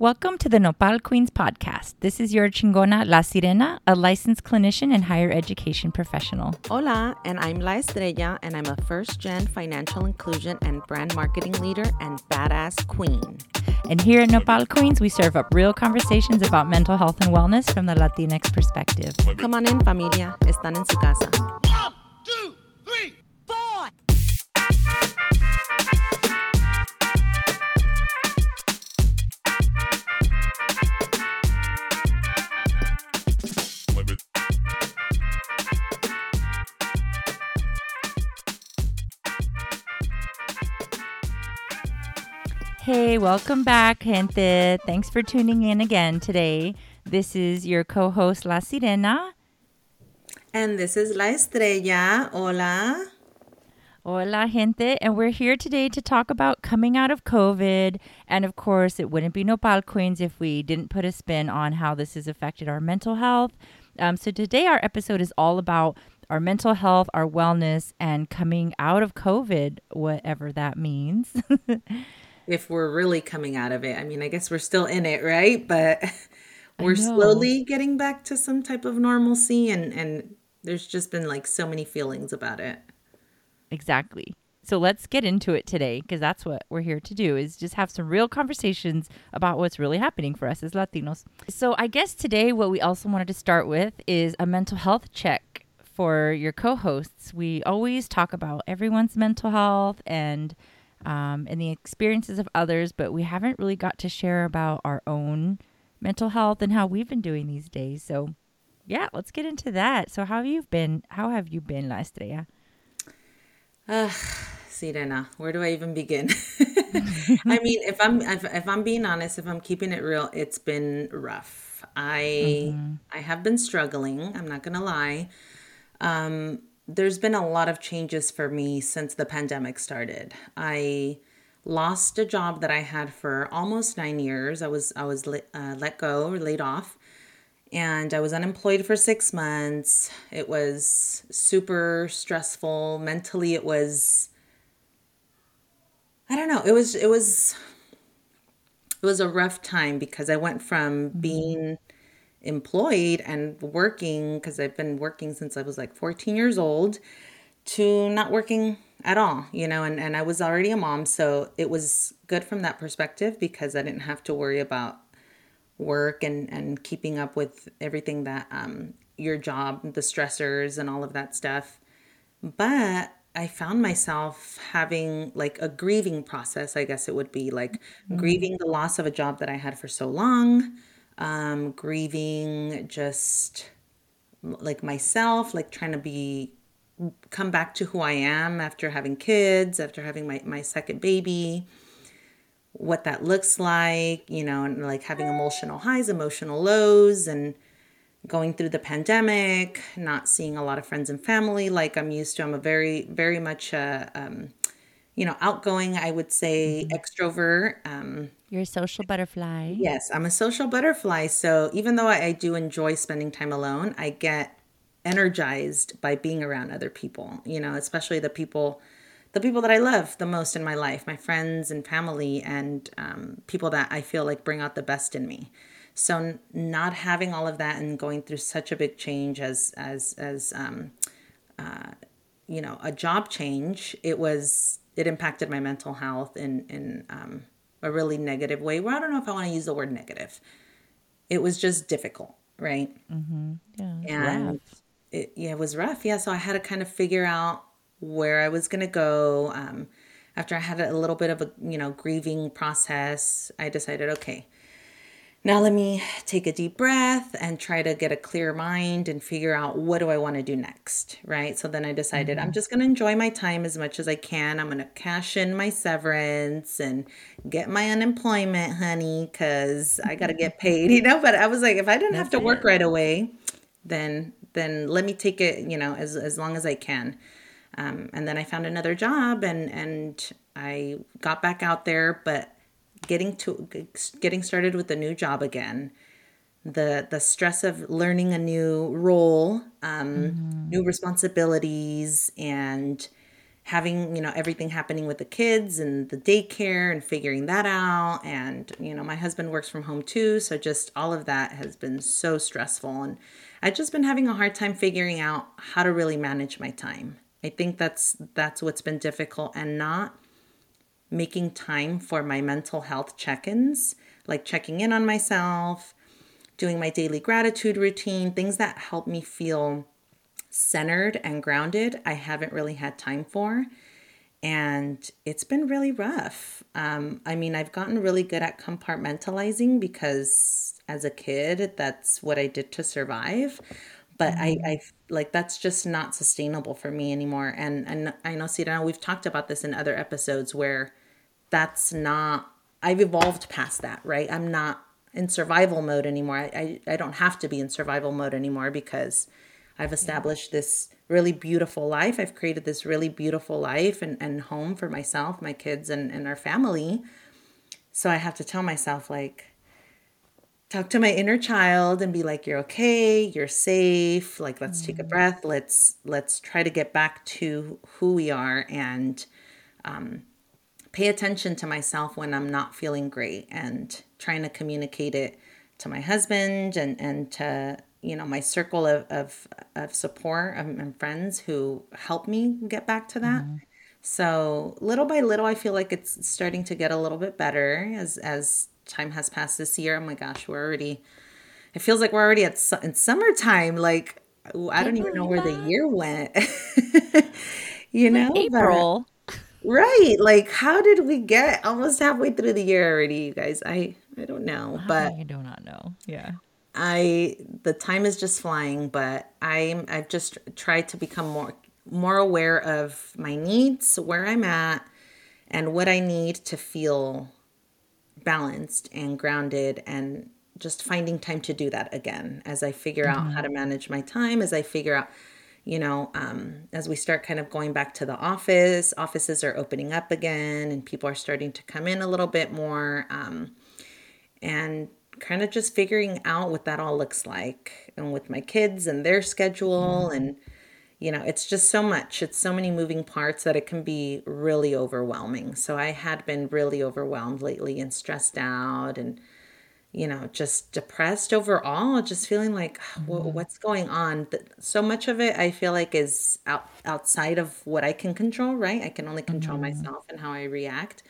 Welcome to the Nopal Queens podcast. This is your chingona La Sirena, a licensed clinician and higher education professional. Hola, and I'm La Estrella, and I'm a first gen financial inclusion and brand marketing leader and badass queen. And here at Nopal Queens, we serve up real conversations about mental health and wellness from the Latinx perspective. Come on in, familia. Están en su casa. One, two, three, Hey, welcome back, gente. Thanks for tuning in again today. This is your co host, La Sirena. And this is La Estrella. Hola. Hola, gente. And we're here today to talk about coming out of COVID. And of course, it wouldn't be Nopal Queens if we didn't put a spin on how this has affected our mental health. Um, so today, our episode is all about our mental health, our wellness, and coming out of COVID, whatever that means. If we're really coming out of it, I mean, I guess we're still in it, right? But we're slowly getting back to some type of normalcy, and, and there's just been like so many feelings about it. Exactly. So let's get into it today because that's what we're here to do is just have some real conversations about what's really happening for us as Latinos. So I guess today what we also wanted to start with is a mental health check for your co-hosts. We always talk about everyone's mental health and um, and the experiences of others, but we haven't really got to share about our own mental health and how we've been doing these days. So yeah, let's get into that. So how have you been? How have you been, La Estrella? Ah, Sirena, where do I even begin? I mean, if I'm if, if I'm being honest, if I'm keeping it real, it's been rough. I I have been struggling. I'm not gonna lie. Um, there's been a lot of changes for me since the pandemic started. I lost a job that I had for almost nine years. I was I was let, uh, let go or laid off, and I was unemployed for six months. It was super stressful. Mentally, it was. I don't know. It was it was it was a rough time because I went from being employed and working because I've been working since I was like 14 years old to not working at all, you know, and, and I was already a mom. So it was good from that perspective because I didn't have to worry about work and, and keeping up with everything that um, your job, the stressors and all of that stuff. But I found myself having like a grieving process, I guess it would be like grieving the loss of a job that I had for so long, um, grieving just like myself, like trying to be come back to who I am after having kids, after having my, my second baby, what that looks like, you know, and like having emotional highs, emotional lows, and going through the pandemic, not seeing a lot of friends and family like I'm used to. I'm a very, very much, a, um, you know, outgoing, I would say, extrovert. Um, You're a social butterfly. Yes, I'm a social butterfly. So even though I, I do enjoy spending time alone, I get energized by being around other people, you know, especially the people the people that I love the most in my life, my friends and family and um, people that I feel like bring out the best in me. So n- not having all of that and going through such a big change as as as um, uh, you know a job change, it was it impacted my mental health in in um, a really negative way. Well, I don't know if I want to use the word negative. It was just difficult, right? Yeah, and it, yeah, it was rough. Yeah, so I had to kind of figure out where I was gonna go. Um, after I had a little bit of a you know grieving process, I decided, okay, now let me take a deep breath and try to get a clear mind and figure out what do I want to do next, right? So then I decided I'm just gonna enjoy my time as much as I can. I'm gonna cash in my severance and get my unemployment, honey, because I gotta get paid, you know. But I was like, if I didn't have to work right away, then then let me take it, you know, as as long as I can. Um, and then I found another job and and I got back out there, but getting to getting started with a new job again, the the stress of learning a new role, um, new responsibilities, and having you know everything happening with the kids and the daycare and figuring that out. And you know my husband works from home too so just all of that has been so stressful. And i've just been having a hard time figuring out how to really manage my time. I think that's that's what's been difficult and not making time for my mental health check-ins like checking in on myself doing my daily gratitude routine things that help me feel centered and grounded, I haven't really had time for. And it's been really rough. Um, I mean, I've gotten really good at compartmentalizing because as a kid, that's what I did to survive. But mm-hmm. I, I like that's just not sustainable for me anymore. And and I know, Sita, we've talked about this in other episodes where that's not. I've evolved past that, right? I'm not in survival mode anymore. I, I, I don't have to be in survival mode anymore because I've established this really beautiful life. I've created this really beautiful life and, and home for myself, my kids, and, and our family. So I have to tell myself, like, talk to my inner child and be like you're okay you're safe like let's take a mm. breath let's let's try to get back to who we are and um, pay attention to myself when i'm not feeling great and trying to communicate it to my husband and and to you know my circle of of, of support and friends who help me get back to that. Mm-hmm. so little by little i feel like it's starting to get a little bit better as as time has passed this year. Oh my gosh we're already it feels like we're already at su- in summertime. Like i don't even know where the year went. You know april. but, right like how did we get almost halfway through the year already you guys? I i don't know but i do not know? Yeah. I the time is just flying, but I'm I've just tried to become more more aware of my needs, where I'm at, and what I need to feel balanced and grounded and just finding time to do that again as I figure mm-hmm. out how to manage my time, as I figure out, you know, um, as we start kind of going back to the office, offices are opening up again and people are starting to come in a little bit more. Um, and kind of just figuring out what that all looks like and with my kids and their schedule and you know it's just so much it's so many moving parts that it can be really overwhelming so i had been really overwhelmed lately and stressed out and you know just depressed overall just feeling like mm-hmm. what's going on so much of it i feel like is out, outside of what i can control right i can only control mm-hmm. myself and how i react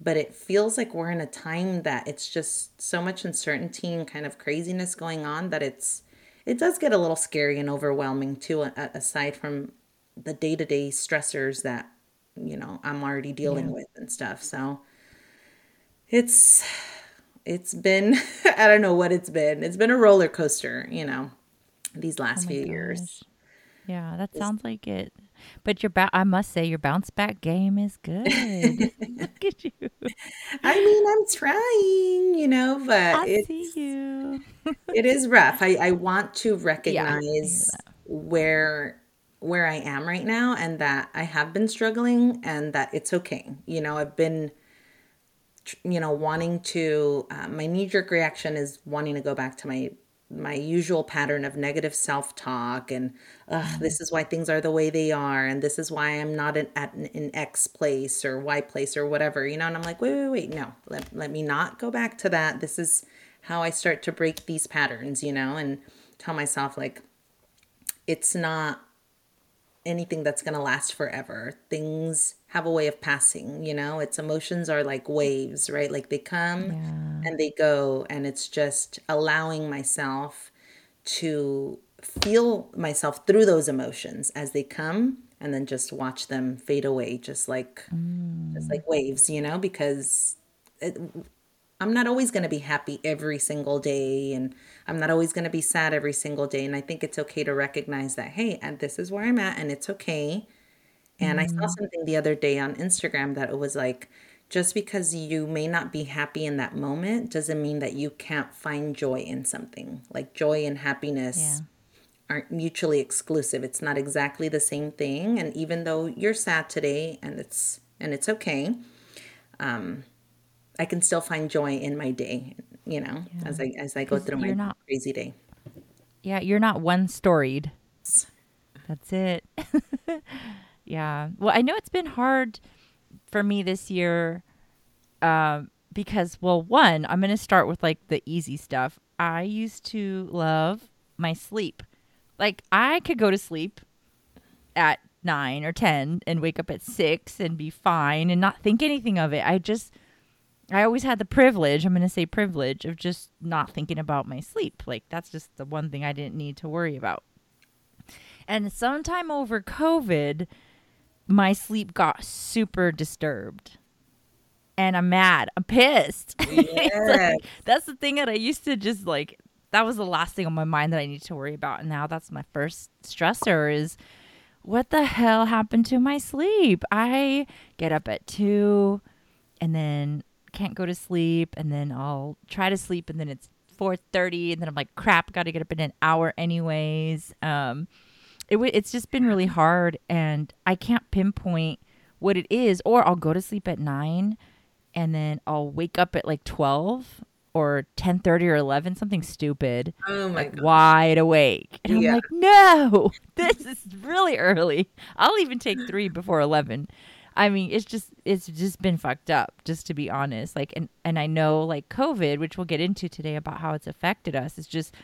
but it feels like we're in a time that it's just so much uncertainty and kind of craziness going on that it's it does get a little scary and overwhelming too aside from the day-to-day stressors that you know I'm already dealing yeah. with and stuff so it's it's been I don't know what it's been it's been a roller coaster you know these oh last oh few gosh. years yeah that sounds like it but your ba- I must say your bounce back game is good. Look at you. I mean, I'm trying, you know, but I see you. it is rough. I, I want to recognize yeah, where where I am right now and that I have been struggling and that it's okay. You know, I've been you know wanting to uh, my knee jerk reaction is wanting to go back to my my usual pattern of negative self-talk and this is why things are the way they are and this is why i'm not in, at an, an, x place or y place or whatever you know and i'm like wait wait wait no let, let me not go back to that. This is how i start to break these patterns you know and tell myself like it's not anything that's going to last forever things have a way of passing you know its emotions are like waves right like they come yeah. and they go and it's just allowing myself to feel myself through those emotions as they come and then just watch them fade away just like mm. just like waves you know because it, i'm not always going to be happy every single day and i'm not always going to be sad every single day and i think it's okay to recognize that hey and this is where i'm at and it's okay and mm. I saw mm. something the other day on Instagram that it was like, just because you may not be happy in that moment doesn't mean that you can't find joy in something. Like joy and happiness yeah. aren't mutually exclusive. It's not exactly the same thing. And even though you're sad today and it's and it's okay, um, I can still find joy in my day, you know, yeah. as I as I go through my not, crazy day. Yeah, you're not one storied. That's it. Yeah. Well, I know it's been hard for me this year um, because, well, one, I'm going to start with like the easy stuff. I used to love my sleep. Like, I could go to sleep at nine or 10 and wake up at six and be fine and not think anything of it. I just, I always had the privilege, I'm going to say privilege, of just not thinking about my sleep. Like, that's just the one thing I didn't need to worry about. And sometime over COVID, my sleep got super disturbed. And I'm mad. I'm pissed. It's like, that's the thing that I used to just like, that was the last thing on my mind that I need to worry about. And now that's my first stressor is what the hell happened to my sleep? I get up at two and then can't go to sleep and then I'll try to sleep and then it's 4:30 and then I'm like crap got to get up in an hour anyways. Um it w- it's just been really hard and I can't pinpoint what it is. Or I'll go to sleep at 9 and then I'll wake up at like 12 or 10:30 or 11 something stupid Oh my like god. wide awake. And Yeah. I'm like no this is really early. I'll even take 3 before 11 I mean, it's just it's just been fucked up, just to be honest. Like, and and I know like COVID, which we'll get into today about how it's affected us. It's just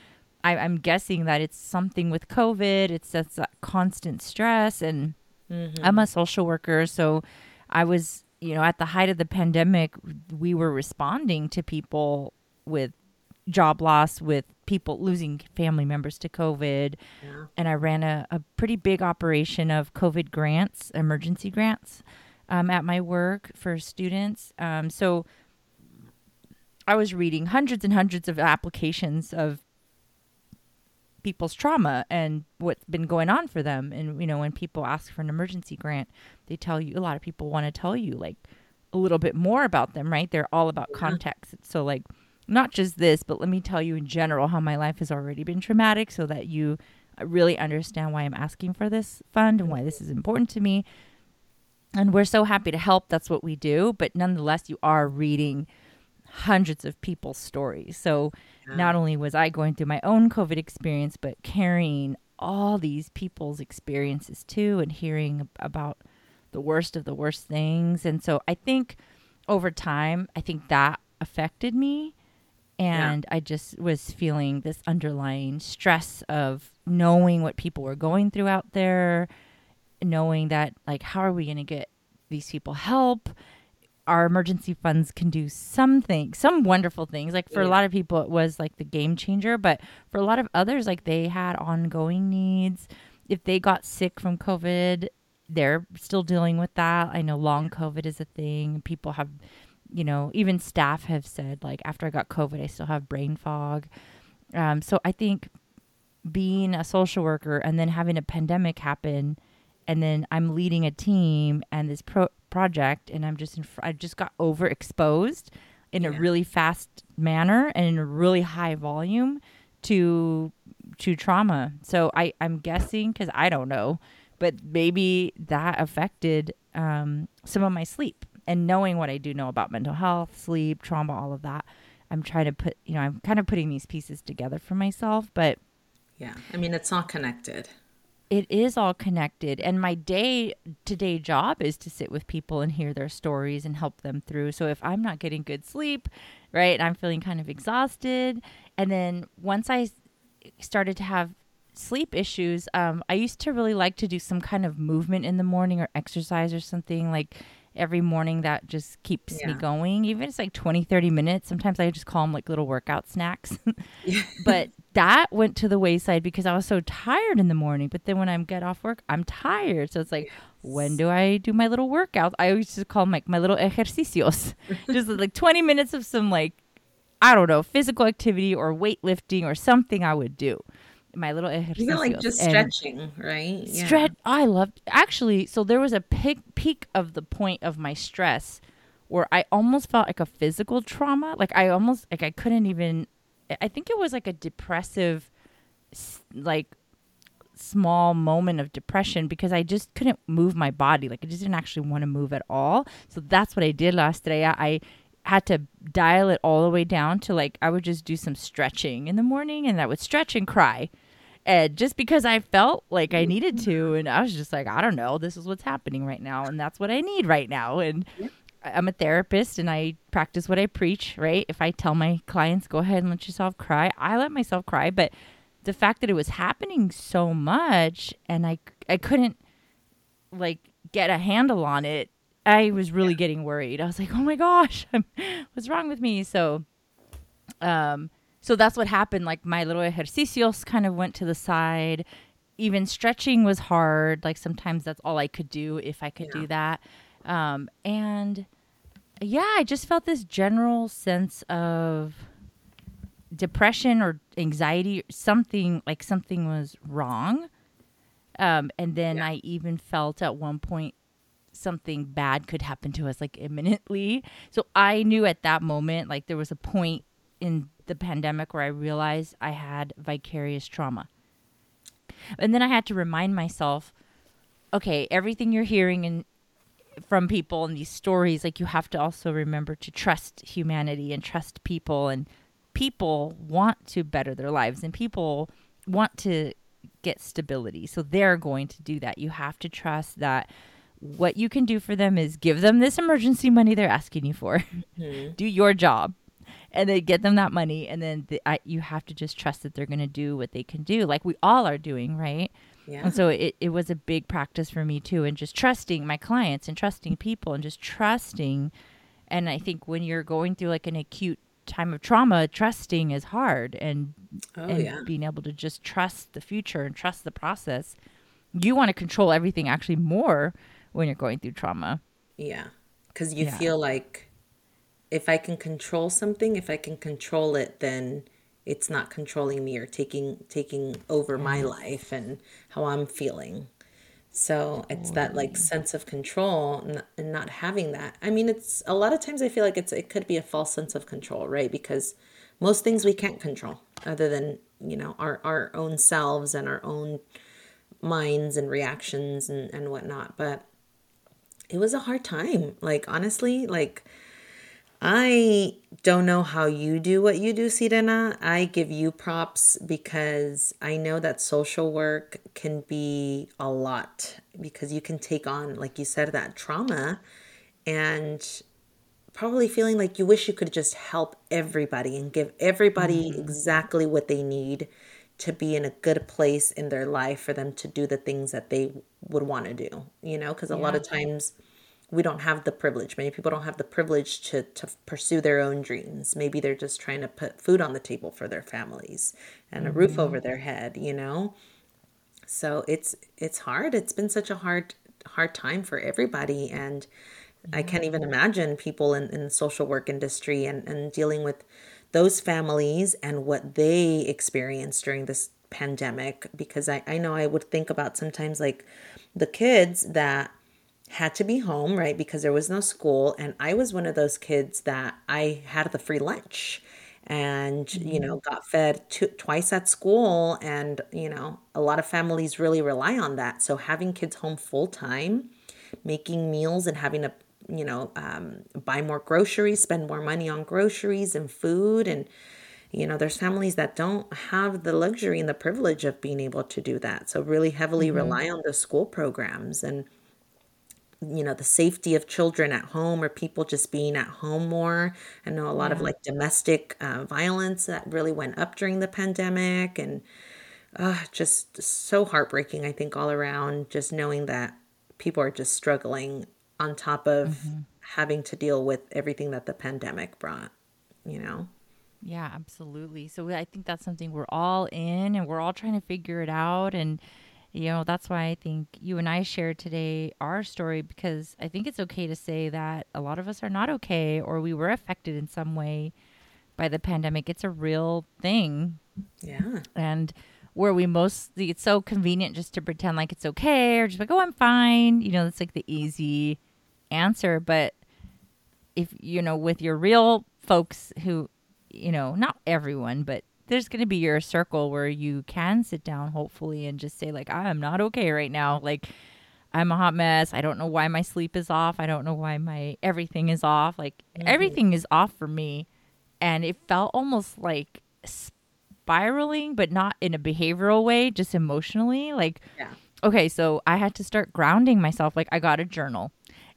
I, I'm guessing that it's something with COVID. It's that's that constant stress, and mm-hmm. I'm a social worker, so I was you know at the height of the pandemic, we were responding to people with job loss, with people losing family members to COVID, Yeah. and I ran a, a pretty big operation of COVID grants, emergency grants, um, at my work for students. Um, so I was reading hundreds and hundreds of applications of people's trauma and what's been going on for them. And, you know, when people ask for an emergency grant, they tell you, a lot of people want to tell you, like, a little bit more about them, right? They're all about context. So, like, not just this, but let me tell you in general how my life has already been traumatic so that you uh, really understand why I'm asking for this fund and why this is important to me. And we're so happy to help. That's what we do. But nonetheless, you are reading hundreds of people's stories. So not only was I going through my own COVID experience, but carrying all these people's experiences too and hearing about the worst of the worst things. And so I think over time, I think that affected me. And I just was feeling this underlying stress of knowing what people were going through out there, knowing that, like, how are we going to get these people help? Our emergency funds can do something, some wonderful things. Like, for a lot of people, it was like the game changer. But for a lot of others, like, they had ongoing needs. If they got sick from COVID, they're still dealing with that. I know long COVID is a thing. People have, you know, even staff have said, like, after I got COVID, I still have brain fog. Um, so I think being a social worker and then having a pandemic happen, and then I'm leading a team and this pro- project, and I'm just in fr- I just got overexposed in a really fast manner and in a really high volume to to trauma. So I I'm guessing because I don't know, but maybe that affected um, some of my sleep and knowing what I do know about mental health, sleep, trauma, all of that. I'm trying to put you know I'm kind of putting these pieces together for myself, but Yeah. I mean, it's all connected. it is all connected and my day to day job is to sit with people and hear their stories and help them through so if i'm not getting good sleep right and i'm feeling kind of exhausted and then once I started to have sleep issues um, i used to really like to do some kind of movement in the morning or exercise or something like every morning that just keeps me going even if it's like 20 30 minutes sometimes i just call them like little workout snacks but that went to the wayside because I was so tired in the morning. But then when I get off work, I'm tired. So it's like, when do I do my little workout? I always just call them like my little ejercicios, just like 20 minutes of some like, I don't know, physical activity or weightlifting or something I would do. My little ejercicios. Even like just stretching, right? Yeah. Stretch. I loved actually. So there was a peak peak of the point of my stress where I almost felt like a physical trauma. Like I almost like I couldn't even. I think it was like a depressive, like small moment of depression because I just couldn't move my body. Like I just didn't actually want to move at all. So that's what I did last day. I had to dial it all the way down to like I would just do some stretching in the morning and I would stretch and cry. And just because I felt like I needed to, and I was just like, I don't know, this is what's happening right now, and that's what I need right now. And I'm a therapist, and I practice what I preach. Right? If I tell my clients, go ahead and let yourself cry, I let myself cry. But the fact that it was happening so much, and I I couldn't like get a handle on it, I was really getting worried. I was like, oh my gosh, what's wrong with me? So, um so that's what happened. Like my little ejercicios kind of went to the side. Even stretching was hard. Like sometimes that's all I could do if I could Yeah. do that. Um, and yeah, I just felt this general sense of depression or anxiety, something like something was wrong. Um, and then Yeah. I even felt at one point something bad could happen to us like imminently. So I knew at that moment, like there was a point in the pandemic where I realized I had vicarious trauma. And then I had to remind myself, okay, everything you're hearing and from people and these stories, like you have to also remember to trust humanity and trust people and people want to better their lives and people want to get stability. So they're going to do that. You have to trust that what you can do for them is give them this emergency money they're asking you for. Mm-hmm. do your job and then get them that money and then the, I, you have to just trust that they're going to do what they can do like we all are doing right Yeah. and so it, it was a big practice for me too and just trusting my clients and trusting people and just trusting and i think when you're going through like an acute time of trauma trusting is hard and Oh, and yeah. being able to just trust the future and trust the process you want to control everything actually more when you're going through trauma Yeah. Because you Yeah. feel like if I can control something, if I can control it, then it's not controlling me or taking taking over my mm-hmm. life and how I'm feeling. So it's that like sense of control and, and not having that. I mean, it's a lot of times I feel like it's it could be a false sense of control, right? Because most things we can't control other than, you know, our, our own selves and our own minds and reactions and, and whatnot. But it was a hard time. Like honestly, like I don't know how you do what you do, Sirena. I give you props because I know that social work can be a lot because you can take on, like you said, that trauma and probably feeling like you wish you could just help everybody and give everybody mm-hmm. exactly what they need to be in a good place in their life for them to do the things that they would want to do, you know, because a lot of times we don't have the privilege. Many people don't have the privilege to, to pursue their own dreams. Maybe they're just trying to put food on the table for their families and a roof over mm-hmm. their head, you know? So it's it's hard. It's been such a hard hard time for everybody and I can't even imagine people in, in the social work industry and, and dealing with those families and what they experienced during this pandemic because I, I know I would think about sometimes like the kids that had to be home, right? Because there was no school. And I was one of those kids that I had the free lunch and, you know, got fed two, twice at school. And, you know, a lot of families really rely on that. So having kids home full time, making meals and having to, you know, um, buy more groceries, spend more money on groceries and food. And, you know, there's families that don't have the luxury and the privilege of being able to do that. So really heavily rely on the school programs and, you know the safety of children at home or people just being at home more i know a lot of like domestic uh, violence that really went up during the pandemic and uh, just so heartbreaking i think all around just knowing that people are just struggling on top of having to deal with everything that the pandemic brought you know Yeah, absolutely. So I think that's something we're all in and we're all trying to figure it out. And, you know, that's why I think you and I shared today our story because I think it's okay to say that a lot of us are not okay or we were affected in some way by the pandemic. It's a real thing. yeah And where we mostly, it's so convenient just to pretend like it's okay or just like, oh, I'm fine. You know, that's like the easy answer. But if, you know, with your real folks who, you know, not everyone, but there's going to be your circle where you can sit down, hopefully, and just say, like, I am not okay right now. Like, I'm a hot mess. I don't know why my sleep is off. I don't know why my everything is off. Like, mm-hmm. everything is off for me. And it felt almost like spiraling, but not in a behavioral way, just emotionally. Like, Yeah. okay, so I had to start grounding myself. Like, I got a journal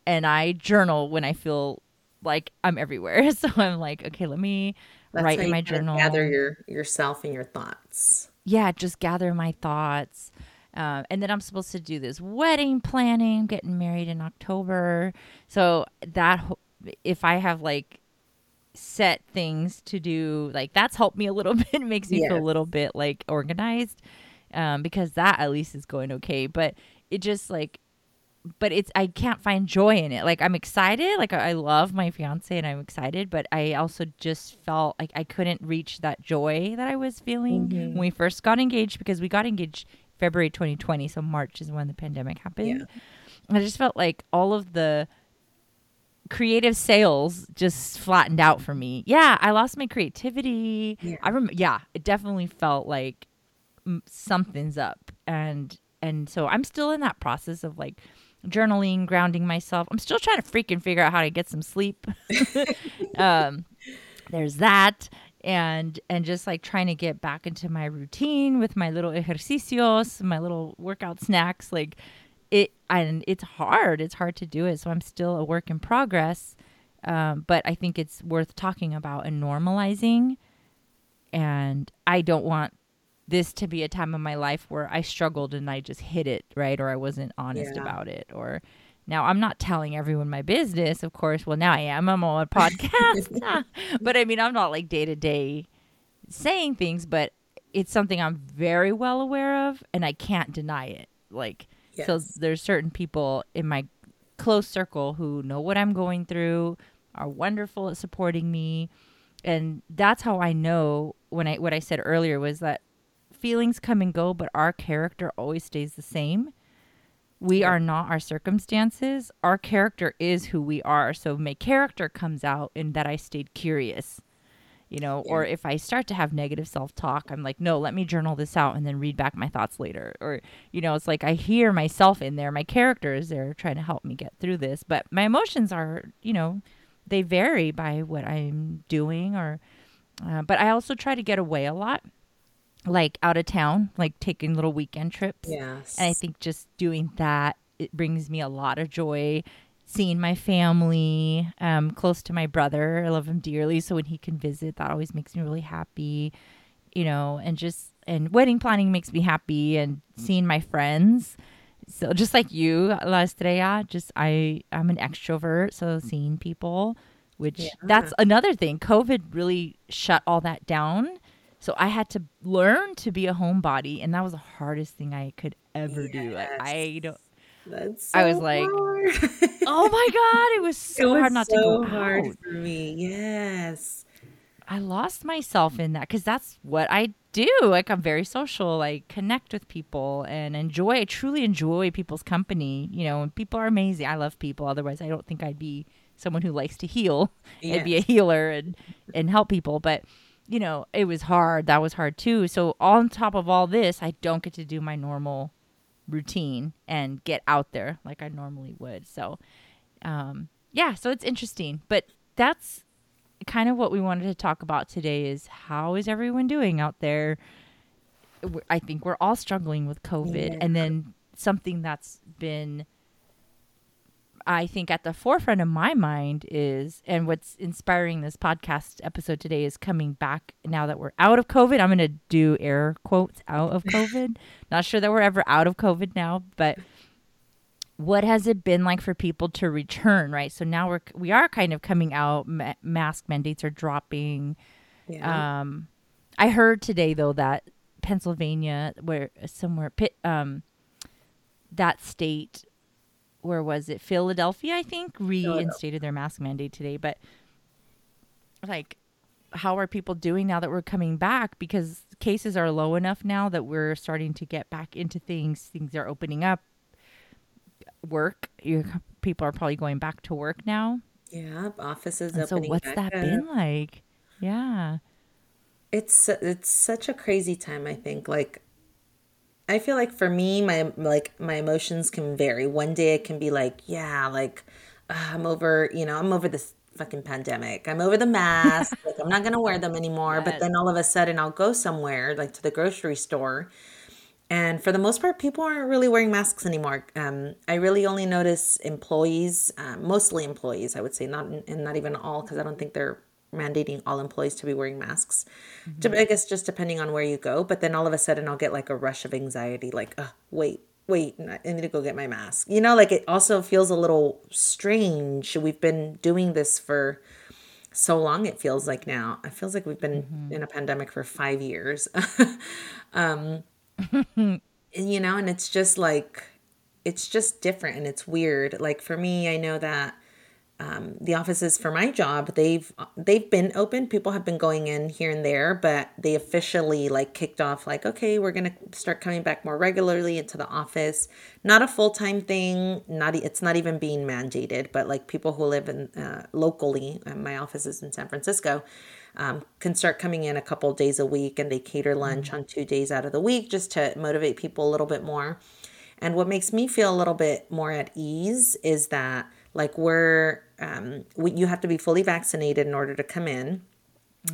and I journal when I feel like I'm everywhere. So I'm like, okay, let me That's write in my journal. Gather your yourself and your thoughts. yeah, just gather my thoughts. Um, and then I'm supposed to do this wedding planning, getting married in October. So that if I have like set things to do, like that's helped me a little bit. It makes me feel a little bit like organized um, because that at least is going okay. But it just like, but it's I can't find joy in it. Like I'm excited, like I love my fiance and I'm excited, but I also just felt like I couldn't reach that joy that I was feeling when we first got engaged because we got engaged February 2020, so March is when the pandemic happened. Yeah. I just felt like all of the creative sales just flattened out for me. Yeah, I lost my creativity. Yeah. I remember yeah, it definitely felt like mm, something's up and and so I'm still in that process of like journaling, grounding myself. I'm still trying to freaking figure out how to get some sleep. um there's that and and just like trying to get back into my routine with my little ejercicios, my little workout snacks like it and it's hard. It's hard to do it. So I'm still a work in progress. Um, but I think it's worth talking about and normalizing. And I don't want this to be a time of my life where I struggled and I just hid it, right? Or I wasn't honest Yeah. about it. Or now I'm not telling everyone my business, of course. Well, now I am. I'm on a podcast. but I mean, I'm not like day to day saying things, but it's something I'm very well aware of and I can't deny it. Like, so there's certain people in my close circle who know what I'm going through, are wonderful at supporting me. And that's how I know when I what I said earlier was that feelings come and go, but our character always stays the same. We are not our circumstances. Our character is who we are. So my character comes out in that I stayed curious you know or if i start to have negative self-talk i'm like no let me journal this out and then read back my thoughts later or you know it's like i hear myself in there my character is there trying to help me get through this but my emotions are you know they vary by what i'm doing or uh, but i also try to get away a lot like out of town like taking little weekend trips Yes. and I think just doing that, it brings me a lot of joy. Seeing my family, um, close to my brother. I love him dearly. So when he can visit, that always makes me really happy, you know, and just, and wedding planning makes me happy and seeing my friends. So just like you, La Estrella, just I, I'm an extrovert. So seeing people, which Yeah. that's another thing. COVID really shut all that down. So I had to learn to be a homebody, and that was the hardest thing I could ever do. Like I don't. That's so I was like. Oh my god, it was it so was hard not so to go hard out. for me. Yes. I lost myself in that because that's what I do. Like I'm very social. I connect with people and enjoy. I truly enjoy people's company. You know, and people are amazing. I love people. Otherwise, I don't think I'd be someone who likes to heal. I'd be a healer and and help people. But you know, it was hard. That was hard too. So on top of all this, I don't get to do my normal routine and get out there like I normally would. So, um, yeah. So it's interesting, but that's kind of what we wanted to talk about today is how is everyone doing out there I think we're all struggling with covid Yeah. and then something that's been i think at the forefront of my mind is and what's inspiring this podcast episode today is coming back now that we're out of covid. I'm going to do air quotes out of covid. Not sure that we're ever out of covid now but what has it been like for people to return right? So now we're we are kind of coming out. Ma- mask mandates are dropping. Yeah. um i heard today though that pennsylvania where somewhere um that state where was it? Philadelphia i think reinstated their mask mandate today. But like how are people doing now that we're coming back? Because cases are low enough now that we're starting to get back into things. Things are opening up. Work. Your people are probably going back to work now. Yeah. Offices and so what's that up. been like? Yeah. It's it's such a crazy time i think. Like i feel like for me my like my emotions can vary one day it can be like yeah like uh, i'm over you know i'm over this fucking pandemic. I'm over the mask. like I'm not gonna wear them anymore. But then all of a sudden I'll go somewhere, like to the grocery store. And for the most part, people aren't really wearing masks anymore. Um, I really only notice employees, um, mostly employees, I would say, not and not even all, because I don't think they're mandating all employees to be wearing masks. Dep- I guess just depending on where you go. But then all of a sudden, I'll get like a rush of anxiety, like, uh, wait, wait, I need to go get my mask. You know, like it also feels a little strange. We've been doing this for so long. It feels like now. It feels like we've been in a pandemic for five years. you know and it's just like it's just different and it's weird like for me i know that um, the offices for my job they've they've been open. People have been going in here and there but they officially like kicked off like okay we're gonna start coming back more regularly into the office. Not a full-time thing not it's not even being mandated but like people who live in uh, locally uh, my office is in san francisco um, can start coming in a couple days a week and they cater lunch on two days out of the week just to motivate people a little bit more. And what makes me feel a little bit more at ease is that like we're um, we, you have to be fully vaccinated in order to come in.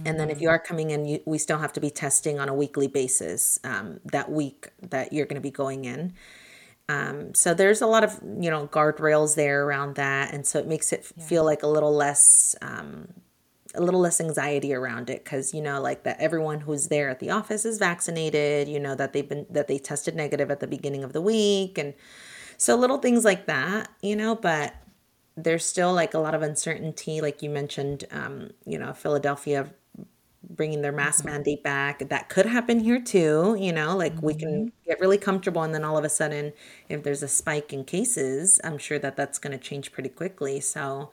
And then if you are coming in you, we still have to be testing on a weekly basis um, that week that you're going to be going in. Um, so there's a lot of you know guardrails there around that. And so it makes it feel like a little less um, a little less anxiety around it. Because you know like that everyone who's there at the office is vaccinated you know that they've been that they tested negative at the beginning of the week and so little things like that you know but there's still like a lot of uncertainty like you mentioned um, you know philadelphia bringing their mask mandate back. That could happen here too you know like we can get really comfortable and then all of a sudden if there's a spike in cases i'm sure that that's going to change pretty quickly. So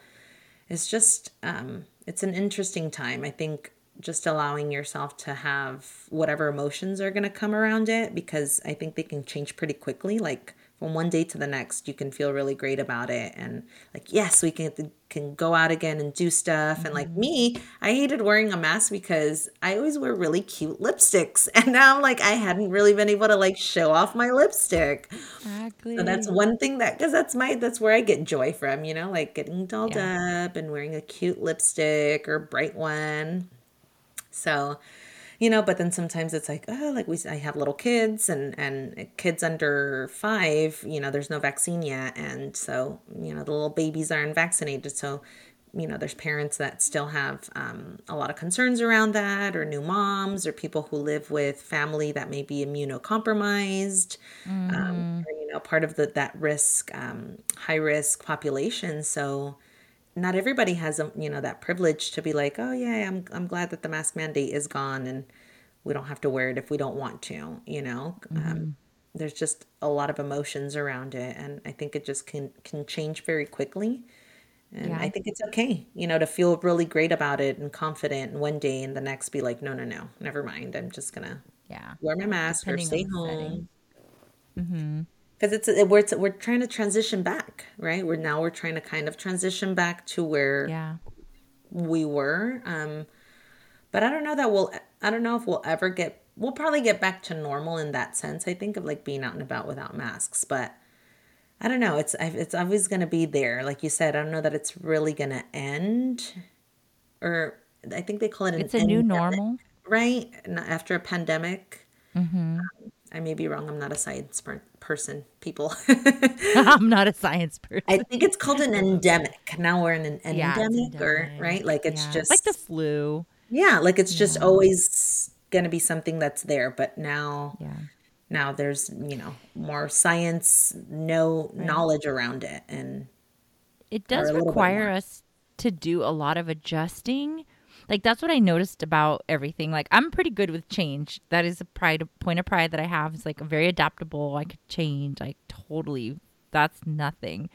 it's just um, it's an interesting time. I think just allowing yourself to have whatever emotions are going to come around it because i think they can change pretty quickly. Like from one day to the next you can feel really great about it. And like yes we can can go out again and do stuff. And like mm-hmm. me i hated wearing a mask because i always wear really cute lipsticks. And now i'm like i hadn't really been able to like show off my lipstick. Exactly. so that's one thing that because that's my that's where I get joy from, you know, like getting dolled up and wearing a cute lipstick or bright one. So, you know, but then sometimes it's like, oh, like we I have little kids and and kids under 5, you know, there's no vaccine yet. And so, you know, the little babies aren't vaccinated, so you know, there's parents that still have um, a lot of concerns around that, or new moms, or people who live with family that may be immunocompromised, um, or, you know, part of the that risk, um, high risk population. So, not everybody has, um, you know, that privilege to be like, oh yeah, I'm I'm glad that the mask mandate is gone and we don't have to wear it if we don't want to. You know, um, there's just a lot of emotions around it, and I think it just can can change very quickly. And Yeah. I think it's okay, you know, to feel really great about it and confident and one day and the next be like, no, no, no, never mind. I'm just going to yeah. wear my mask or Depending stay the setting. home. Because it's it, we're we're trying to transition back, right? We're now we're trying to kind of transition back to where Yeah. we were. Um, but I don't know that we'll. I don't know if we'll ever get. We'll probably get back to normal in that sense. I think of like being out and about without masks, but I don't know. It's I- it's always going to be there. Like you said, I don't know that it's really going to end. Or I think they call it an It's a new normal. right? After a pandemic. Um, I may be wrong. I'm not a science person. People. I'm not a science person. I think it's called an endemic. Now we're in an yeah, endemic, or right? Like it's Yeah. just like the flu. yeah, like it's just always going to be something that's there. But now, Yeah. now there's you know more science, no knowledge around it, and It does a little bit require us to do a lot of adjusting. Like that's what I noticed about everything. Like I'm pretty good with change. That is a pride point of pride that I have. It's like I'm very adaptable. I could change. Like totally. That's nothing.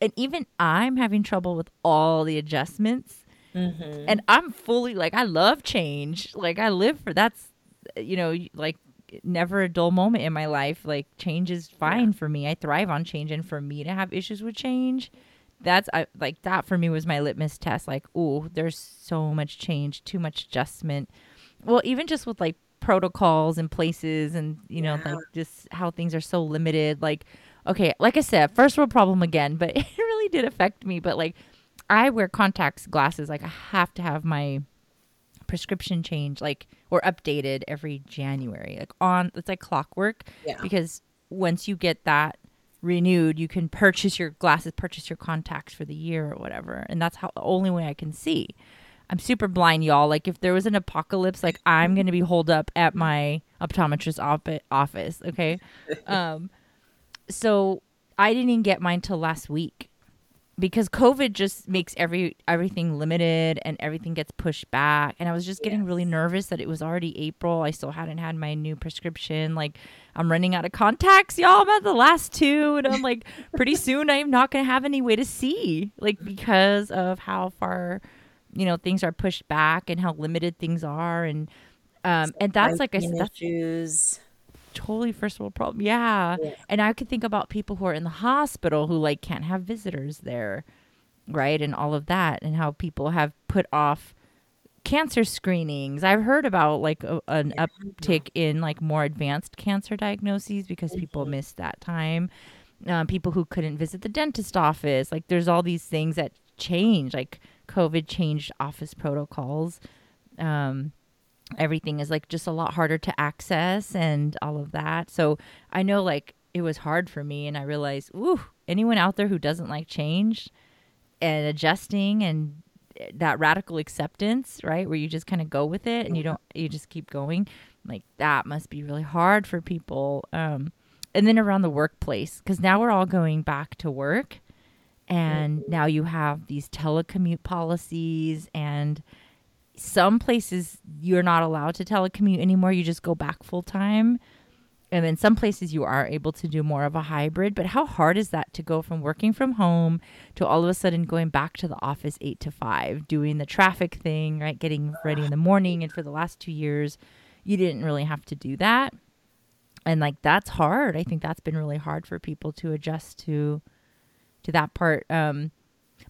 And even I'm having trouble with all the adjustments. Mm-hmm. And I'm fully like I love change. Like I live for that's you know like never a dull moment in my life. Like change is fine for me. I thrive on change and for me to have issues with change that's I, like that for me was my litmus test like ooh there's so much change too much adjustment well even just with like protocols and places and you know Yeah. like just how things are so limited like okay like i said first world problem again but it really did affect me but like I wear contacts, glasses. Like I have to have my prescription changed, like or updated every January. Like on, it's like clockwork. Yeah. Because once you get that renewed, you can purchase your glasses, purchase your contacts for the year or whatever, and that's how the only way I can see. I'm super blind, y'all. Like if there was an apocalypse, like I'm gonna be holed up at my optometrist op- office. Okay, um, so I didn't even get mine till last week because COVID just makes every everything limited and everything gets pushed back. And I was just getting really nervous that it was already April. I still hadn't had my new prescription. Like I'm running out of contacts, y'all. I'm at the last two, and I'm like, pretty soon I'm not gonna have any way to see, like because of how far, you know, things are pushed back and how limited things are, and um, and that's like I said, that's issues. totally first world problem. Yeah. Yeah. And I could think about people who are in the hospital who like can't have visitors there, right? And all of that and how people have put off cancer screenings. I've heard about like a, an uptick in like more advanced cancer diagnoses because people missed that time. Uh, people who couldn't visit the dentist office. Like there's all these things that change. Like COVID changed office protocols. Um, everything is like just a lot harder to access and all of that. So I know like it was hard for me and I realized, ooh, anyone out there who doesn't like change and adjusting and that radical acceptance, right? Where you just kind of go with it and you don't you just keep going. Like that must be really hard for people. Um and then around the workplace cuz now we're all going back to work and now you have these telecommute policies and some places you're not allowed to telecommute anymore. You just go back full time. And then some places you are able to do more of a hybrid. But how hard is that to go from working from home to all of a sudden going back to the office eight to five, doing the traffic thing, right? Getting ready in the morning. And for the last two years, you didn't really have to do that. And like that's hard. I think that's been really hard for people to adjust to to that part. Um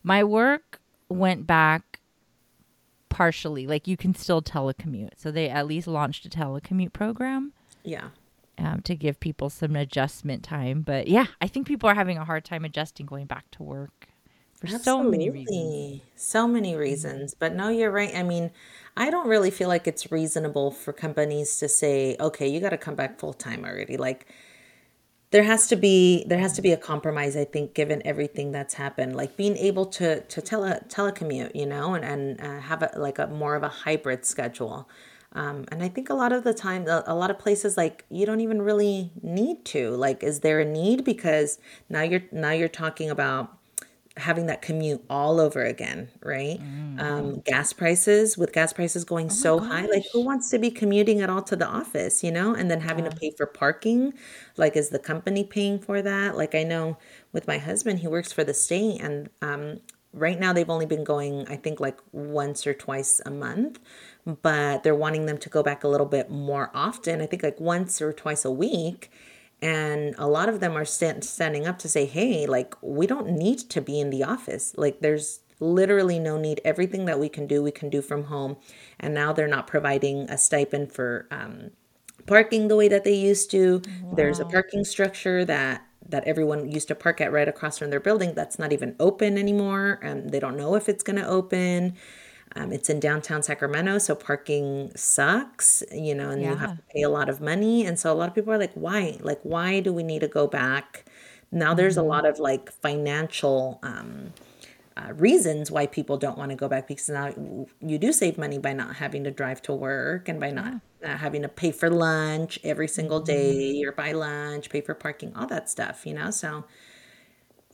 my work went back partially. Like you can still telecommute. So they at least launched a telecommute program Yeah. Um, to give people some adjustment time. But yeah, I think people are having a hard time adjusting going back to work for so many reasons. So many reasons. But no, you're right. I mean, I don't really feel like it's reasonable for companies to say, okay, you got to come back full time already. Like, there has to be there has to be a compromise i think given everything that's happened like being able to to tele telecommute you know and and uh, have a like a more of a hybrid schedule um, and i think a lot of the time a, lot of places like you don't even really need to. Like is there a need? Because now you're now you're talking about having that commute all over again, right? Um, gas prices, with gas prices going so high, like who wants to be commuting at all to the office, you know? And then having to pay for parking, like is the company paying for that? Like I know with my husband, he works for the state, and um, right now they've only been going, I think, like once or twice a month, but they're wanting them to go back a little bit more often. I think like once or twice a week. And a lot of them are stand, standing up to say hey like we don't need to be in the office. Like there's literally no need. Everything that we can do we can do from home. And now they're not providing a stipend for um, parking the way that they used to. There's a parking structure that that everyone used to park at right across from their building that's not even open anymore and they don't know if it's going to open um, it's in downtown Sacramento, so parking sucks, you know, and you have to pay a lot of money. And so a lot of people are like, why? Like, why do we need to go back? Now there's a lot of like financial um, uh, reasons why people don't want to go back because now you do save money by not having to drive to work and by not, not having to pay for lunch every single day or buy lunch, pay for parking, all that stuff, you know? So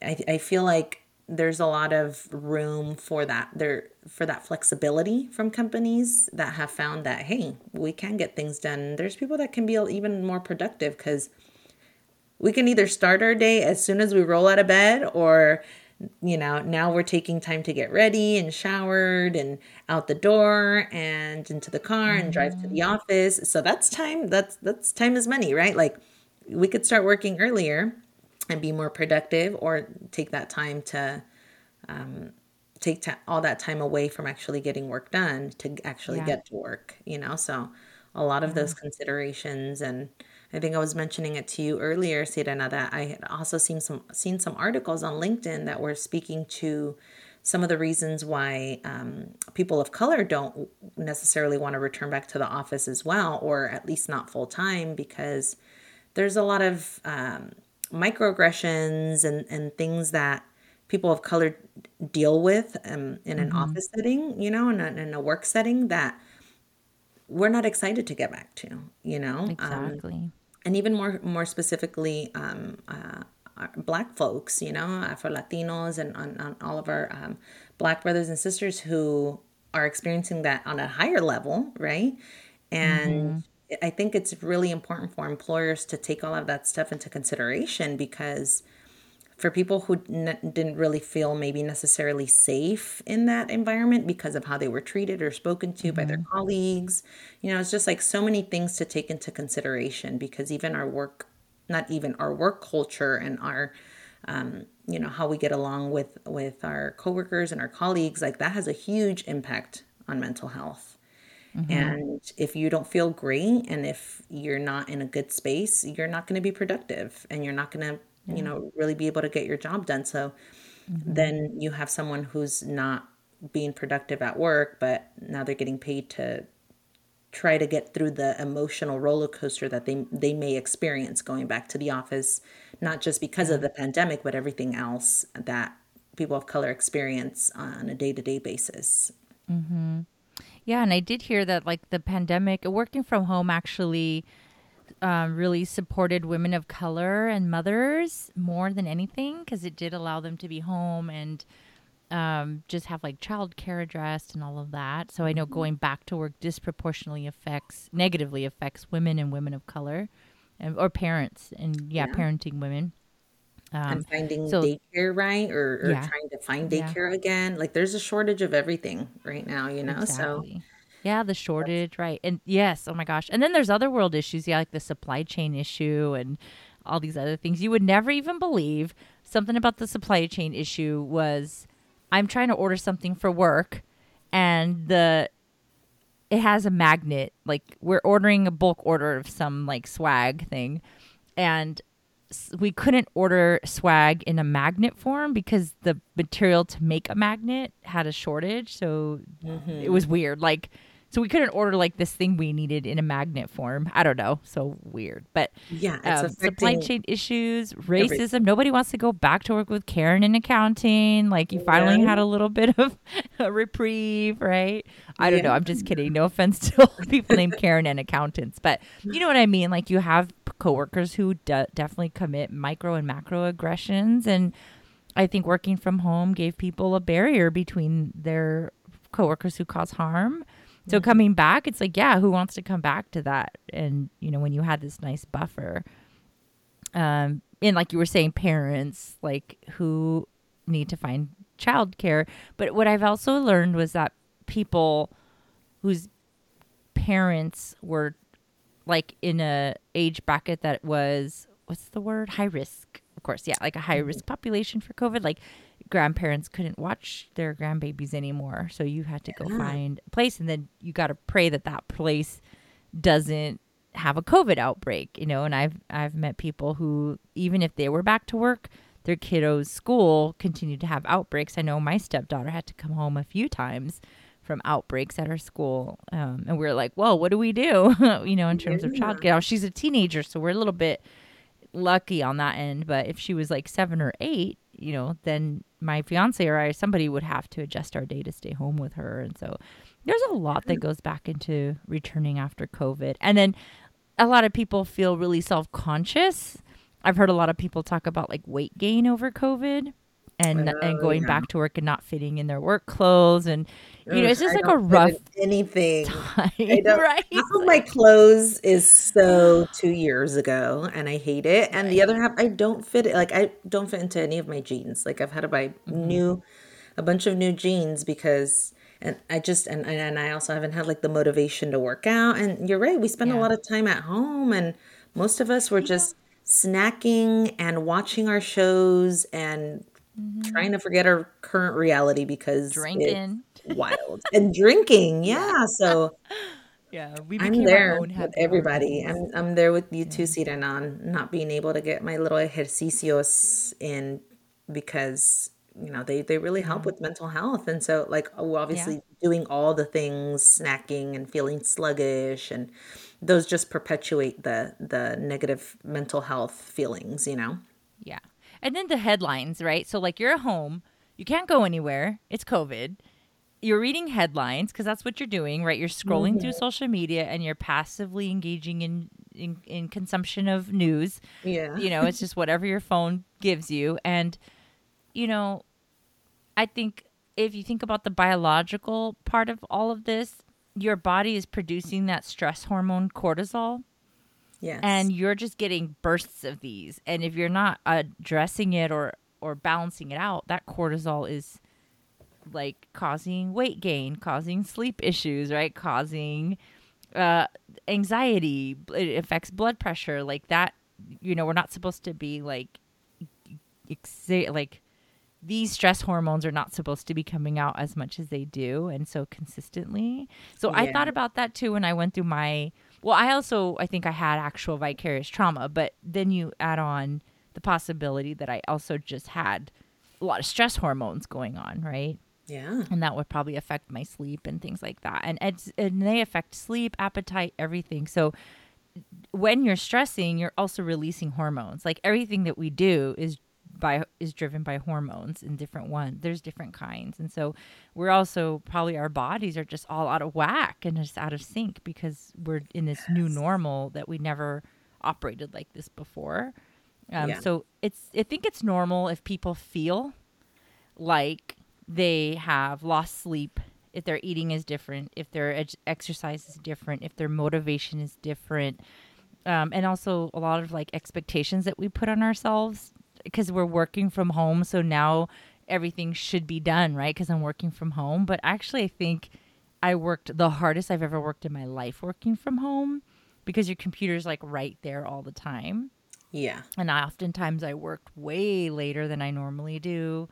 I, I feel like there's a lot of room for that there for that flexibility from companies that have found that hey we can get things done. There's people that can be even more productive because we can either start our day as soon as we roll out of bed or you know now we're taking time to get ready and showered and out the door and into the car and drive to the mm-hmm. office. So that's time that's that's time is money right? Like we could start working earlier and be more productive or take that time to um, take ta- all that time away from actually getting work done to actually Yeah. get to work you know so a lot of those considerations and i think i was mentioning it to you earlier Sirena, that i had also seen some seen some articles on linkedin that were speaking to some of the reasons why um, people of color don't necessarily want to return back to the office as well, or at least not full time, because there's a lot of um, microaggressions and, and things that people of color deal with um, in an office setting, you know, in a, in a work setting that we're not excited to get back to, you know. Um, Exactly. and even more more specifically um, uh, black folks you know afro latinos and on, on all of our um, black brothers and sisters who are experiencing that on a higher level right and i think it's really important for employers to take all of that stuff into consideration because for people who n- didn't really feel maybe necessarily safe in that environment because of how they were treated or spoken to by their colleagues you know it's just like so many things to take into consideration because even our work not even our work culture and our um, you know how we get along with with our coworkers and our colleagues like that has a huge impact on mental health Mm-hmm. and if you don't feel great and if you're not in a good space you're not going to be productive and you're not going to you know really be able to get your job done. So mm-hmm. then you have someone who's not being productive at work but now they're getting paid to try to get through the emotional roller coaster that they they may experience going back to the office not just because of the pandemic but everything else that people of color experience on a day-to-day basis mm-hmm. Yeah, and I did hear that like the pandemic, working from home actually um, really supported women of color and mothers more than anything because it did allow them to be home and um, just have like childcare addressed and all of that. So I know going back to work disproportionately affects negatively affects women and women of color, and, or parents and yeah, Yeah. parenting women. Um, and finding so- daycare right or, or Yeah. trying to find Yeah. daycare again like there's a shortage of everything right now you know so Yeah, the shortage, right. And yes, oh my gosh. And then there's other world issues, yeah, like the supply chain issue and all these other things. You would never even believe something about the supply chain issue was I'm trying to order something for work and the it has a magnet like we're ordering a bulk order of some like swag thing and we couldn't order swag in a magnet form because the material to make a magnet had a shortage so mm-hmm. it was weird. Like so we couldn't order like this thing we needed in a magnet form. I don't know. So weird. But yeah it's um, supply chain issues racism. Nobody wants to go back to work with karen in accounting. Like you finally Yeah. had a little bit of a reprieve right? I don't know. I'm just kidding. No offense to people named karen and accountants. But you know what i mean? Like you have coworkers who de- definitely commit micro and macro aggressions. And i think working from home gave people a barrier between their coworkers who cause harm so coming back it's like yeah who wants to come back to that? And you know when you had this nice buffer um and like you were saying parents like who need to find childcare. But what i've also learned was that people whose parents were like in a age bracket that was what's the word? High risk of course. Yeah like a high risk population for covid. Like grandparents couldn't watch their grandbabies anymore. So you had to go find a place and then you got to pray that that place doesn't have a covid outbreak you know? And i've i've met people who even if they were back to work their kiddos school continued to have outbreaks. I know my stepdaughter had to come home a few times from outbreaks at her school um, and we are like whoa what do we do? You know in terms of Yeah. childcare. Now she's a teenager so we're a little bit lucky on that end but if she was like seven or eight you know then my fiance or i somebody would have to adjust our day to stay home with her. And so there's a lot that mm. goes back into returning after covid. And then a lot of people feel really self-conscious. I've heard a lot of people talk about like weight gain over covid and and Oh, going yeah. back to work and not fitting in their work clothes and you know it's just I like a rough anything time right half of my clothes is so two years ago and I hate it. And the other half I don't fit it. Like I don't fit into any of my jeans. Like I've had to buy Mm-hmm. new a bunch of new jeans because and I just and, and I also haven't had like the motivation to work out. And you're right, we spend a lot of time at home and most of us were just snacking and watching our shows and trying to forget our current reality because it's drinking wild and drinking. Yeah. So yeah we I'm there with everybody. I'm I'm there with you too, Siranan, not being able to get my little ejercicios in because you know they they really help with mental health and so like oh, obviously doing all the things snacking and feeling sluggish and those just perpetuate the the negative mental health feelings you know Yeah. And then the headlines, right? So, like, you're at home, you can't go anywhere, it's COVID. You're reading headlines because that's what you're doing, right? You're scrolling through mm-hmm. social media and you're passively engaging in, in, in consumption of news. yeah You know, it's just whatever your phone gives you. And, you know, I think if you think about the biological part of all of this, your body is producing that stress hormone cortisol yes. And you're just getting bursts of these. And if you're not addressing it or or balancing it out that cortisol is like causing weight gain causing sleep issues right? Causing uh anxiety. It affects blood pressure. Like that you know we're not supposed to be like exa- like these stress hormones are not supposed to be coming out as much as they do and so consistently. So I thought about that too when I went through my well, I also I think I had actual vicarious trauma, but then you add on the possibility that I also just had a lot of stress hormones going on, right? yeah. And that would probably affect my sleep and things like that. And it's, and they affect sleep appetite everything. So when you're stressing you're also releasing hormones. Like everything that we do is by is driven by hormones in different ones there's different kinds. And so we're also probably our bodies are just all out of whack and just out of sync because we're in this new normal that we never operated like this before. Um, Yeah. so it's i think it's normal if people feel like they have lost sleep if their eating is different if their ex- exercise is different if their motivation is different. Um, and also a lot of like expectations that we put on ourselves because we're working from home so now everything should be done right because i'm working from home but actually i think i worked the hardest i've ever worked in my life working from home because your computer's like right there all the time yeah and I, oftentimes I worked way later than I normally do.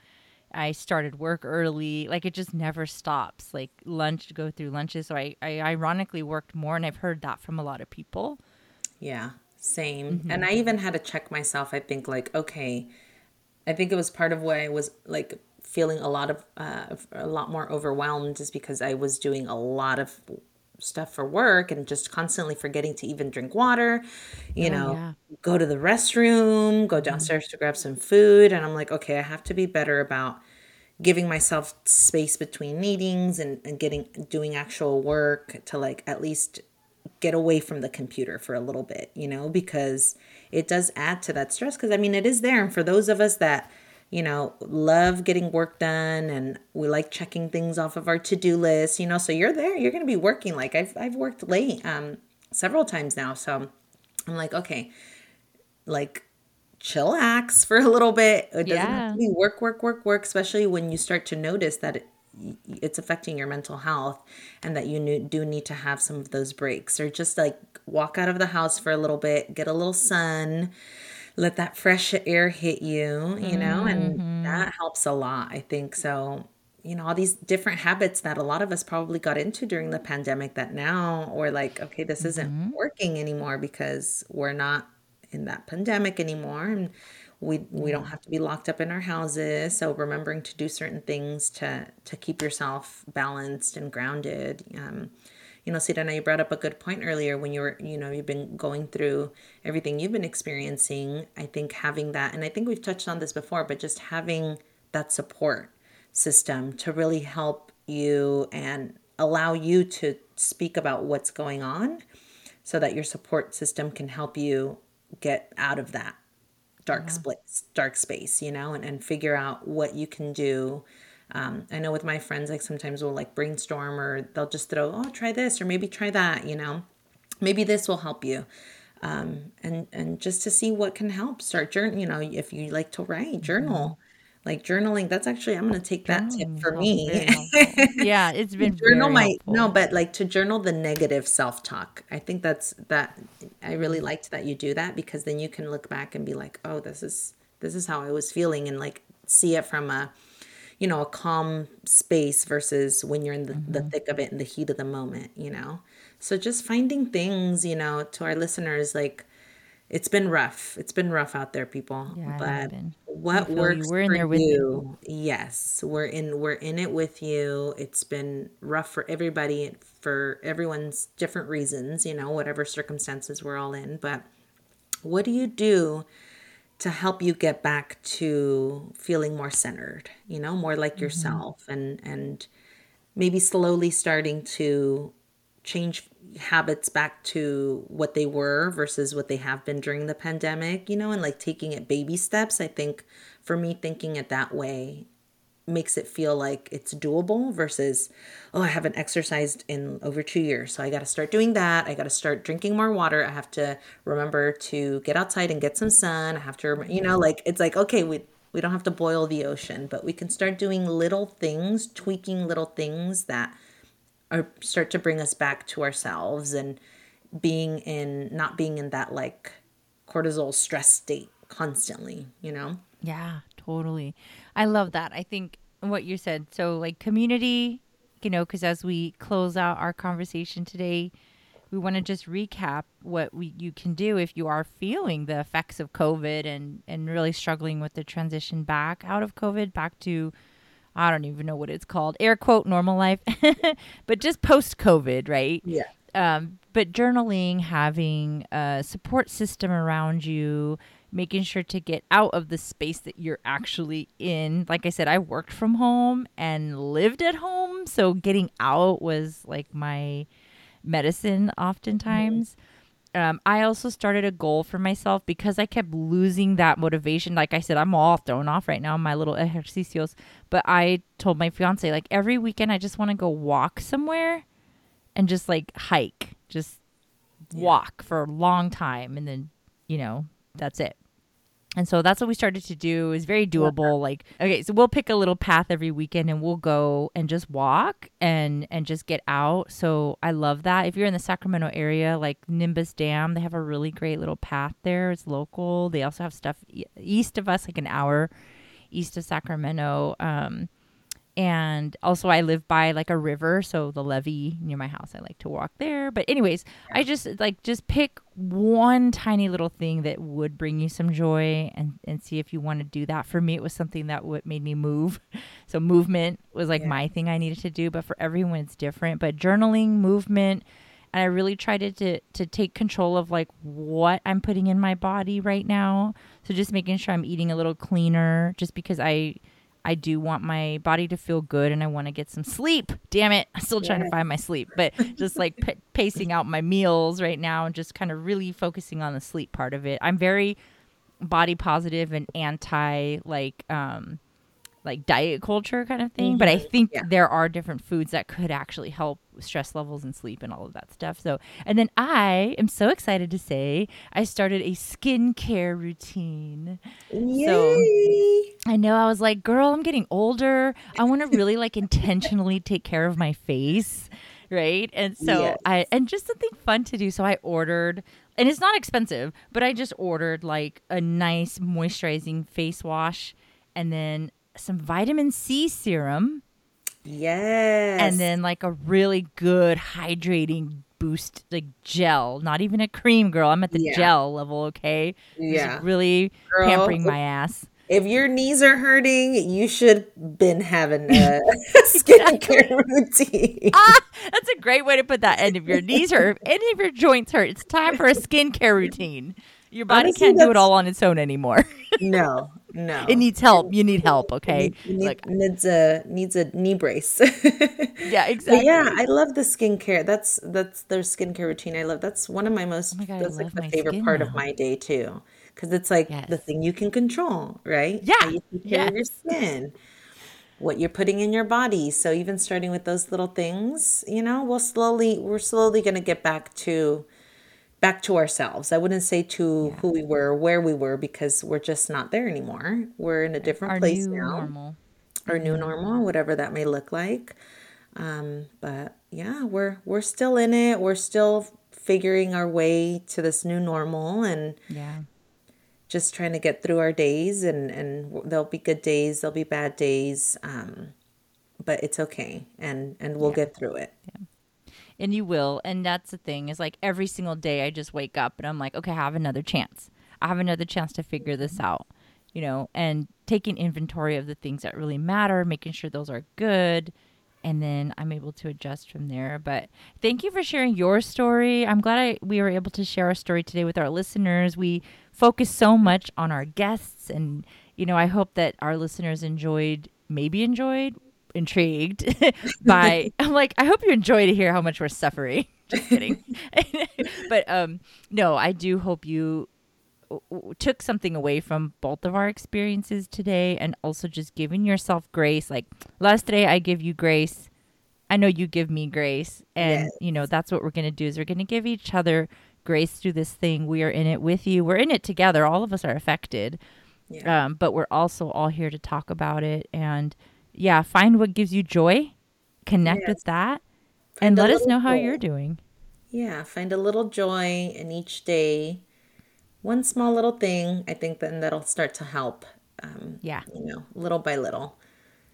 I started work early. Like it just never stops. Like lunch, go through lunches. So I, I ironically worked more, and I've heard that from a lot of people. Yeah, same. And I even had to check myself. I think like, okay, I think it was part of why I was like feeling a lot of uh, a lot more overwhelmed, just because I was doing a lot of stuff for work and just constantly forgetting to even drink water. You know, yeah. go to the restroom, go downstairs to grab some food, and I'm like, okay, I have to be better about giving myself space between meetings and, and getting doing actual work to like at least get away from the computer for a little bit, you know, because it does add to that stress. Because I mean, it is there. And for those of us that, you know, love getting work done and we like checking things off of our to do list, you know, so you're there, you're going to be working. Like I've, I've worked late um, several times now. So I'm like, okay, like chillax for a little bit. It doesn't Yeah. have to be work, work, work, work, especially when you start to notice that it, it's affecting your mental health and that you do need to have some of those breaks or just like walk out of the house for a little bit, get a little sun, let that fresh air hit you, you know, and mm-hmm. that helps a lot, I think. So, you know, all these different habits that a lot of us probably got into during the pandemic that now we're like, okay, this isn't mm-hmm. working anymore because we're not in that pandemic anymore. And we we don't have to be locked up in our houses so remembering to do certain things to to keep yourself balanced and grounded. Um you know Sidana, you brought up a good point earlier when you were you know you've been going through everything you've been experiencing. I think having that and i think we've touched on this before but just having that support system to really help you and allow you to speak about what's going on so that your support system can help you get out of that dark split dark space you know and, and figure out what you can do. Um, i know with my friends like sometimes we'll like brainstorm or they'll just throw oh try this or maybe try that you know. Maybe this will help you. Um, and and just to see what can help. Start journal you know if you like to write journal like journaling that's actually i'm going to take that tip for oh, me. yeah, it's been journal my helpful. no but like to journal the negative self-talk. I think that's that i really liked that you do that because then you can look back and be like oh this is this is how i was feeling and like see it from a you know a calm space versus when you're in the, the mm-hmm. thick of it in the heat of the moment you know? So just finding things you know to our listeners like it's been rough. It's been rough out there, people. Yeah, but been. what feel you. works We're in there with you. you? Yes, we're in. We're in it with you. It's been rough for everybody for everyone's different reasons. You know, whatever circumstances we're all in. But what do you do to help you get back to feeling more centered? You know, more like mm-hmm. yourself, and and maybe slowly starting to change habits back to what they were versus what they have been during the pandemic, you know, and like taking it baby steps. I think for me, thinking it that way makes it feel like it's doable versus, oh, I haven't exercised in over two years. So I got to start doing that. I got to start drinking more water. I have to remember to get outside and get some sun. I have to, you know, like it's like, okay, we, we don't have to boil the ocean, but we can start doing little things, tweaking little things that or start to bring us back to ourselves and being in not being in that like cortisol stress state constantly you know Yeah, totally. I love that. I think what you said. So, like, community, you know, because as we close out our conversation today, we want to just recap what we you can do if you are feeling the effects of COVID and and really struggling with the transition back out of COVID back to I don't even know what it's called air quote normal life, but just post COVID, right? yeah um, but journaling, having a support system around you, making sure to get out of the space that you're actually in. Like I said, I worked from home and lived at home, so getting out was like my medicine oftentimes. Um, I also started a goal for myself because I kept losing that motivation. Like I said, I'm all thrown off right now, in my little ejercicios. But I told my fiance, like every weekend, I just want to go walk somewhere and just like hike, just walk for a long time, and then you know that's it. And so that's what we started to do. Is very doable. Like okay, so we'll pick a little path every weekend and we'll go and just walk and and just get out. So I love that. If you're in the Sacramento area, like Nimbus Dam, they have a really great little path there. It's local. They also have stuff e- east of us, like an hour east of Sacramento. Um, and also I live by like a river, so the levee near my house. I like to walk there. But anyways, I just like just pick one tiny little thing that would bring you some joy and and see if you want to do that. For me, it was something that would made me move. So movement was like Yeah. my thing I needed to do, but for everyone it's different. But journaling, movement, and I really tried to, to to take control of like what I'm putting in my body right now. So just making sure I'm eating a little cleaner, just because I I do want my body to feel good and I want to get some sleep. Damn it, I'm still trying to find my sleep, but just like p- pacing out my meals right now and just kind of really focusing on the sleep part of it. I'm very body positive and anti like um like diet culture kind of thing. But I mm-hmm. think Yeah. there are different foods that could actually help with stress levels and sleep and all of that stuff. So, and then I am so excited to say I started a skincare routine. Yay! I know I was like, girl, I'm getting older. I want to really like intentionally take care of my face. Right. And so Yes. I, and just something fun to do. So I ordered, and it's not expensive, but I just ordered like a nice moisturizing face wash and then some vitamin C serum. Yes. And then like a really good hydrating boost like gel. Not even a cream girl. I'm at the Yeah. gel level okay? Yeah. really Girl, pampering my ass. if your knees are hurting you should been having a skincare routine. Ah that's a great way to put that. And if your knees hurt if any of your joints hurt it's time for a skincare routine. Your body Honestly, can't do it all on its own anymore. No no it needs help you need help okay Need- like needs a needs a knee brace yeah But exactly yeah, I love the skincare. That's that's their skincare routine. I love that's one of my most Oh my God, that's like my favorite part now. of my day too. Cuz it's like Yes. the thing you can control, right? Yeah, you of your skin. What you're putting in your body. So even starting with those little things, you know, we'll slowly we're slowly going to get back to back to ourselves. I wouldn't say to who we were, where we were because we're just not there anymore. We're in a different our place new now normal our new normal, whatever that may look like. Um, but yeah, we're we're still in it. We're still figuring our way to this new normal and yeah just trying to get through our days. And and there'll be good days, there'll be bad days, um, but it's okay, and and we'll get through it. And you will. And that's the thing is like every single day I just wake up and I'm like, okay, I have another chance. I have another chance to figure this out, you know, and taking inventory of the things that really matter, making sure those are good. And then I'm able to adjust from there. But thank you for sharing your story. I'm glad I, we were able to share our story today with our listeners. We focus so much on our guests, and you know, I hope that our listeners enjoyed, maybe enjoyed, intrigued by. I'm like, I hope you enjoy to hear how much we're suffering. Just kidding. but um, no, I do hope you took something away from both of our experiences today and also just giving yourself grace like last day i give you grace i know you give me grace and yes. you know that's what we're going to do is we're going to give each other grace through this thing we are in it with you we're in it together all of us are affected yeah. um, but we're also all here to talk about it and yeah find what gives you joy connect yes. with that find and let us know how joy. you're doing yeah find a little joy in each day one small little thing, I think then that'll start to help. Um, yeah. You know, little by little.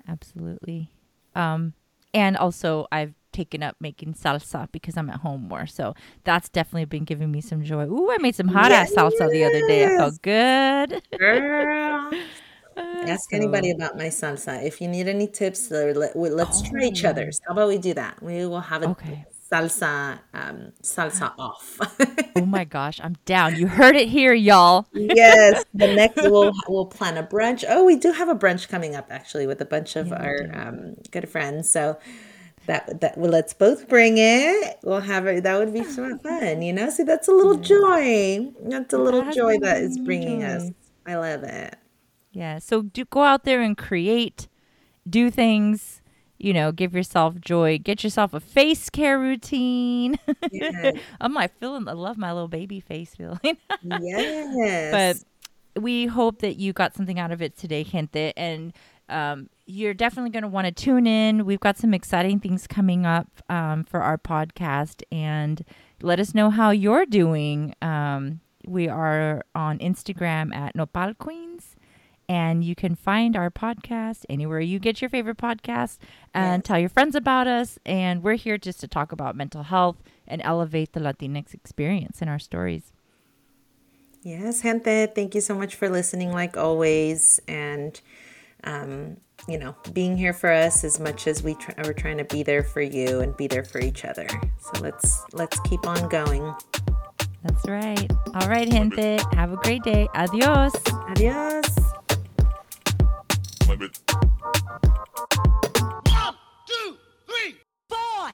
Absolutely. Um, and also, I've taken up making salsa because I'm at home more. So that's definitely been giving me some joy. Ooh, I made some hot yes. ass salsa the other day. I felt good. Girl. Ask so. anybody about my salsa. If you need any tips, let, us oh. try each oh. other's. How about we do that? We will have a okay salsa um, salsa off. oh my gosh, I'm down. You heard it here, y'all. yes, the next we'll we'll plan a brunch. Oh, we do have a brunch coming up actually with a bunch of yeah, our um, good friends. So that that well, let's both bring it. We'll have it. That would be so fun, you know. See, that's a little joy. That's a little joy that is bringing us. I love it. Yeah. So do go out there and create, do things you know, give yourself joy. Get yourself a face care routine. Yes. I'm like feeling. I love my little baby face feeling. yes. But we hope that you got something out of it today, Gente, and um, you're definitely going to want to tune in. We've got some exciting things coming up um, for our podcast, and let us know how you're doing. Um, we are on Instagram at Nopal Queens and you can find our podcast anywhere you get your favorite podcast and yes. tell your friends about us. And we're here just to talk about mental health and elevate the Latinx experience in our stories. Yes, gente, thank you so much for listening, like always. And, um, you know, being here for us as much as we try, we're trying to be there for you and be there for each other. So let's let's keep on going. That's right. All right, gente. Have a great day. Adios. Adios it One, two, three, four.